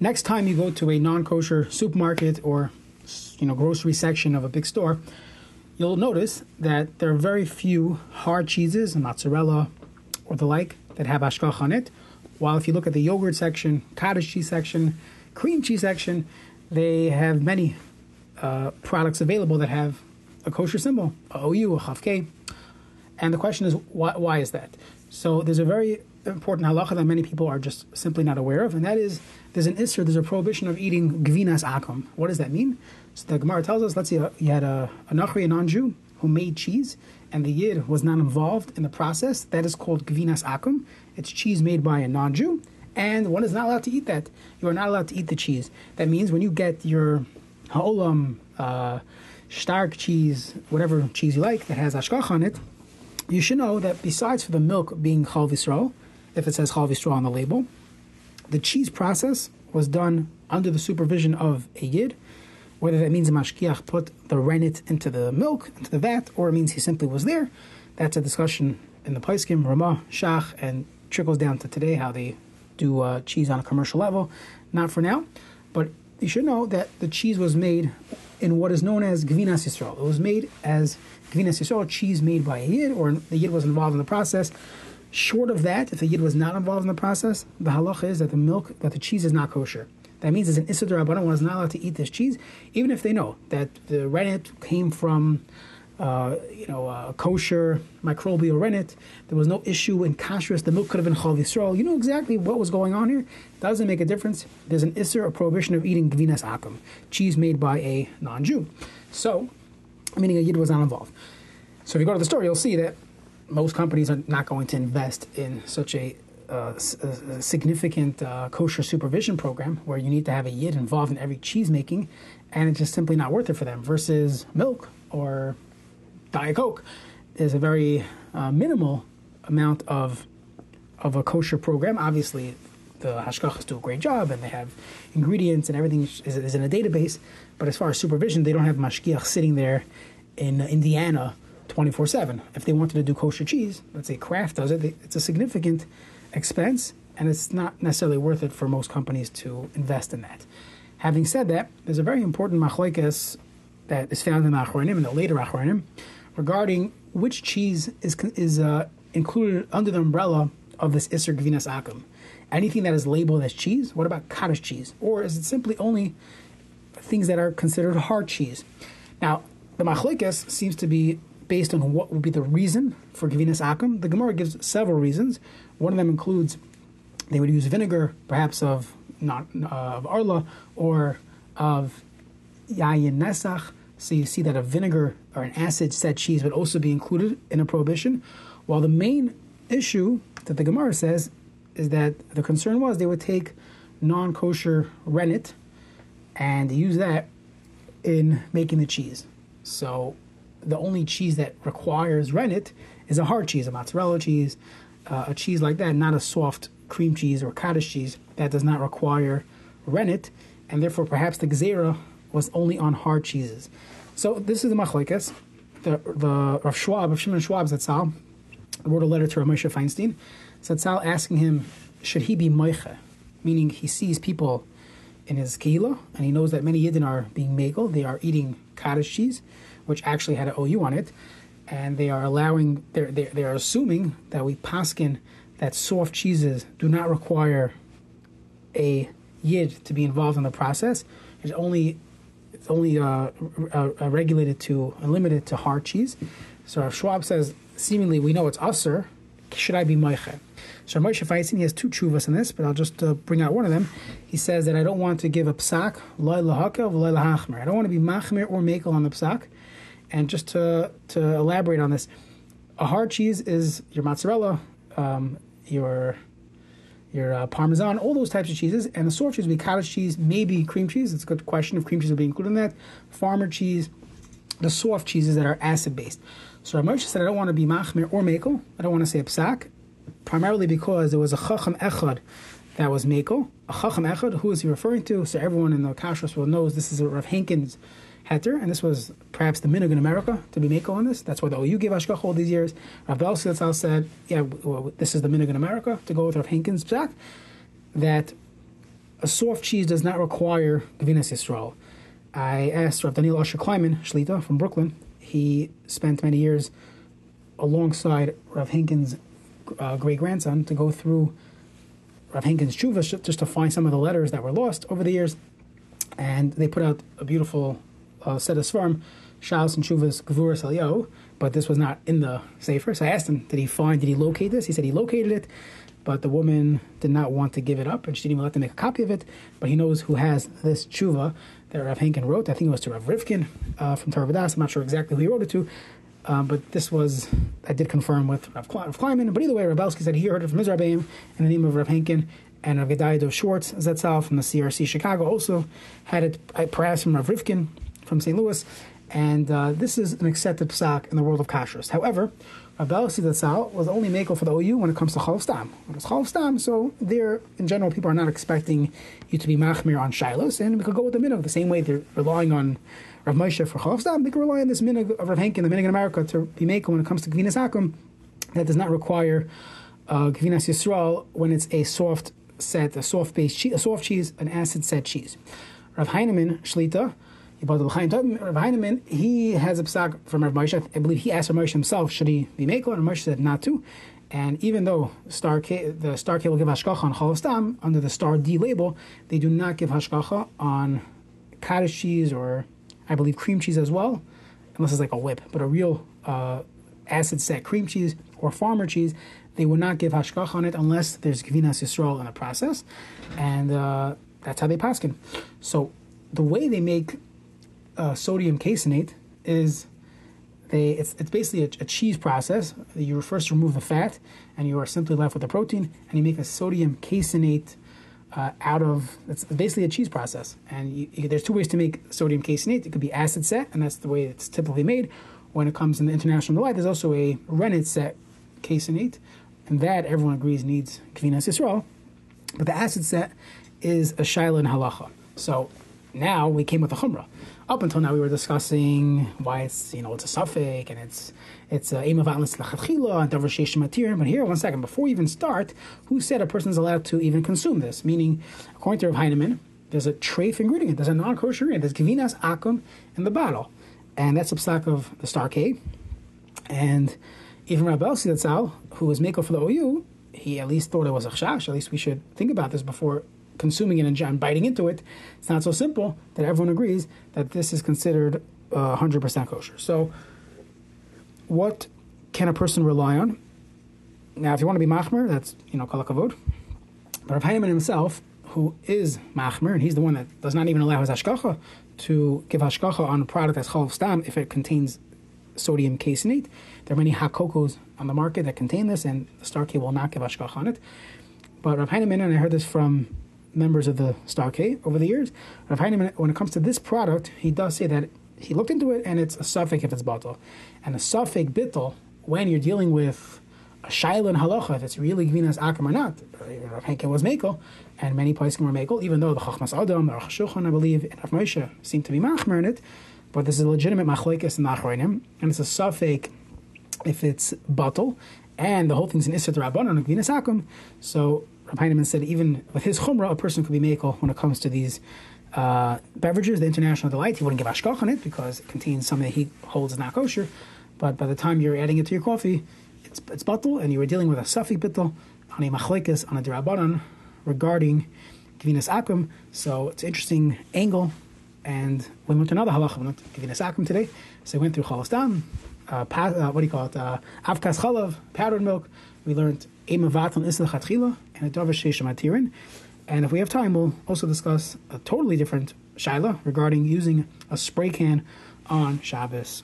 next time you go to a non-kosher supermarket or you know grocery section of a big store, you'll notice that there are very few hard cheeses, mozzarella or the like, that have ashkach on it. While if you look at the yogurt section, cottage cheese section, cream cheese section, they have many uh, products available that have a kosher symbol, a OU, a Kof-K. And the question is, why, why is that? So there's a very important halacha that many people are just simply not aware of, and that is there's an isser, there's a prohibition of eating gvinas akum. What does that mean? So the Gemara tells us, let's say you had a, a Nachri, a non-Jew, who made cheese, and the Yid was not involved in the process. That is called gvinas akum. It's cheese made by a non-Jew, and one is not allowed to eat that. You are not allowed to eat the cheese. That means when you get your ha'olam, uh, stark cheese, whatever cheese you like that has ashkach on it, you should know that besides for the milk being chal visro, if it says chal visro on the label, the cheese process was done under the supervision of a yid, whether that means a mashkiach put the rennet into the milk, into the vat, or it means he simply was there. That's a discussion in the Paiskim, Ramah, Shach, and trickles down to today how they do uh, cheese on a commercial level. Not for now, but you should know that the cheese was made in what is known as Gvinas Yisrael. It was made as Gvinas Yisrael, cheese made by a Yid, or the Yid was involved in the process. Short of that, if the Yid was not involved in the process, the halacha is that the milk, that the cheese is not kosher. That means as an Issa Rabbanon one is not allowed to eat this cheese, even if they know that the rennet came from uh, you know, kosher microbial rennet. There was no issue in kashrus. The milk could have been chal yisrael. You know exactly what was going on here. Doesn't make a difference. There's an isser, a prohibition of eating gvinas akum, cheese made by a non-Jew. So, meaning a yid was not involved. So if you go to the store, you'll see that most companies are not going to invest in such a, uh, a significant uh, kosher supervision program where you need to have a yid involved in every cheese making, and it's just simply not worth it for them. Versus milk or Diet Coke is a very uh, minimal amount of of a kosher program. Obviously, the hashgachas do a great job, and they have ingredients and everything is, is, in a database. But as far as supervision, they don't have mashgiach sitting there in Indiana twenty four seven. If they wanted to do kosher cheese, let's say Kraft does it, it's a significant expense, and it's not necessarily worth it for most companies to invest in that. Having said that, there's a very important machlekes that is found in the Achronim, in the later Achronim, regarding which cheese is is uh, included under the umbrella of this Isser Gvinas Akum. Anything that is labeled as cheese, what about cottage cheese? Or is it simply only things that are considered hard cheese? Now, the Machlekes seems to be based on what would be the reason for Gvinas Akum. The Gemara gives several reasons. One of them includes they would use vinegar, perhaps of not uh, of arla or of yayin nesach, so you see that a vinegar or an acid set cheese would also be included in a prohibition. While the main issue that the Gemara says is that the concern was they would take non kosher rennet and use that in making the cheese. So the only cheese that requires rennet is a hard cheese, a mozzarella cheese, uh, a cheese like that, not a soft cream cheese or cottage cheese that does not require rennet, and therefore perhaps the gzera was only on hard cheeses. So this is the machlekes. The the Rav Schwab, Rav Shimon Schwab Zatzal, wrote a letter to Rav Moshe Feinstein. Zatzal asking him, should he be moiche? Meaning he sees people in his kehillah, and he knows that many Yidden are being megel. They are eating cottage cheese, which actually had an OU on it, and they are allowing, they're, they're, they're assuming that we paskin that soft cheeses do not require a Yid to be involved in the process. It's only it's only uh, uh, uh, regulated to and limited to hard cheese. So if Schwab says, seemingly we know it's usser. Should I be moiche? So Moshe Feinstein, he has two chuvas in this, but I'll just uh, bring out one of them. He says that I don't want to give a psak, loy lahaka, loy lahachmer. I don't want to be machmer or makel on the psak. And just to, to elaborate on this, a hard cheese is your mozzarella, um, your your uh, Parmesan, all those types of cheeses. And the soft cheese would be cottage cheese, maybe cream cheese. It's a good question if cream cheese would be included in that. Farmer cheese, the soft cheeses that are acid based. So Rav said, I don't want to be machmir or mekel. I don't want to say a psak, primarily because there was a chacham echad that was mekel. A chacham echad, who is he referring to? So everyone in the kashrus will knows this is Rav Henkin's heter, and this was perhaps the minog in America to be mako on this. That's why the OU gave Ashkach all these years. Rav Belsitzel said, yeah, well, this is the minog in America to go with Rav Henkin's psak, that a soft cheese does not require Gavinas Yisrael. I asked Rav Daniel Usher Kleinman, Shlita from Brooklyn. He spent many years alongside Rav Henkin's uh, great grandson to go through Rav Henkin's tshuva just to find some of the letters that were lost over the years. And they put out a beautiful uh, set of svarm, Shalos and Shuvas Gvuras Elio, but this was not in the Sefer. So I asked him, did he find, did he locate this? He said he located it, but the woman did not want to give it up, and she didn't even let them make a copy of it. But he knows who has this tshuva that Rav Henkin wrote. I think it was to Rav Rivkin uh, from Torah I'm not sure exactly who he wrote it to, um, but this was, I did confirm with Rav, Kleinman. But either way, Rabelski said he heard it from his in the name of Rav Henkin. And Rav Gedaliah Dov Schwartz, Zetzal from the CRC Chicago, also had it uh, perhaps from Rav Rivkin from St. Louis. And uh, this is an accepted psak in the world of kashrus. However, Rabbi Zatzal was only makel for the OU when it comes to chalav stam. When it's stam, so there, in general, people are not expecting you to be machmir on shilos, and we could go with the minog the same way they're relying on Rav Moshe for chalav stam. They can rely on this minog of Rav Henkin, the minog in America, to be makel when it comes to gvinas akum. That does not require uh, gvinas yisrael when it's a soft set, a soft base cheese, a soft cheese, an acid set cheese. Rav Heinemann Shlita Rav Heinemann, he has a psak from Rav Moshe. I believe he asked Rav Moshe himself, should he be Mekel? And Rav Moshe said not to. And even though Star K, the Star K will give hashkacha on Cholastam under the Star D label, they do not give hashkacha on cottage cheese or I believe cream cheese as well, unless it's like a whip. But a real uh, acid set cream cheese or farmer cheese, they would not give hashkacha on it unless there's Gavinas Yisrael in the process. And uh, that's how they paskin. So the way they make uh, sodium caseinate is they it's, it's basically a, a, cheese process. You first remove the fat, and you are simply left with the protein, and you make a sodium caseinate uh, out of it's basically a cheese process. And you, you, there's two ways to make sodium caseinate. It could be acid set, and that's the way it's typically made. When it comes in the international delight, there's also a rennet set caseinate, and that everyone agrees needs gvinas yisrael. But the acid set is a shaila and halacha. So now we came with a chumrah up until now we were discussing why it's you know it's a suffix and it's it's a aim of violence and davar matir. But here, one second, before we even start, who said a person is allowed to even consume this? Meaning, according to Rav Heinemann, there's a treif ingredient, there's a non-kosher ingredient, there's gavinas akum in the bottle, and that's a psak of the star K. And even Rabbi Elsi who was maker for the OU, he at least thought it was a chash. At least we should think about this before consuming it and biting into it, it's not so simple that everyone agrees that this is considered uh, 100% kosher. So, what can a person rely on? Now, if you want to be machmer, that's you know kalakavod. But Rav Heinemann himself, who is machmer, and he's the one that does not even allow his hashkacha to give hashkacha on a product that's chalav stam if it contains sodium caseinate. There are many hakokos on the market that contain this, and the Star K will not give hashkacha on it. But Rav Heinemann, and I heard this from members of the K over the years. Rav Heinemann, when it comes to this product, he does say that he looked into it and it's a suffix if it's bottle. And a suffix bittel, when you're dealing with a shaila and halacha, if it's really gvinas akim or not, Rav Henkin was makel, and many places were makel, even though the Chachmas Adam, the Rosh I believe, and Rav Moshe seem to be machmer in it, but this is a legitimate machlekes in the and it's a suffix if it's bottle, and the whole thing's an Isser Rabbanon, gvinas akum, so Heinemann said even with his chumrah, a person could be makel when it comes to these uh, beverages, the international delight. He wouldn't give ashkach on it because it contains something that he holds is not kosher. But by the time you're adding it to your coffee, it's it's batul, and you were dealing with a safik bittul on a machlekes on a dirabanan regarding gvinas akum. So it's an interesting angle. And we went to another halacha, we went to gvinas akum today. So we went through cholastam, uh, uh, what do you call it, uh, avkas chalav, powdered milk. We learned emavat on isla and a davar. And if we have time, we'll also discuss a totally different shaila regarding using a spray can on Shabbos.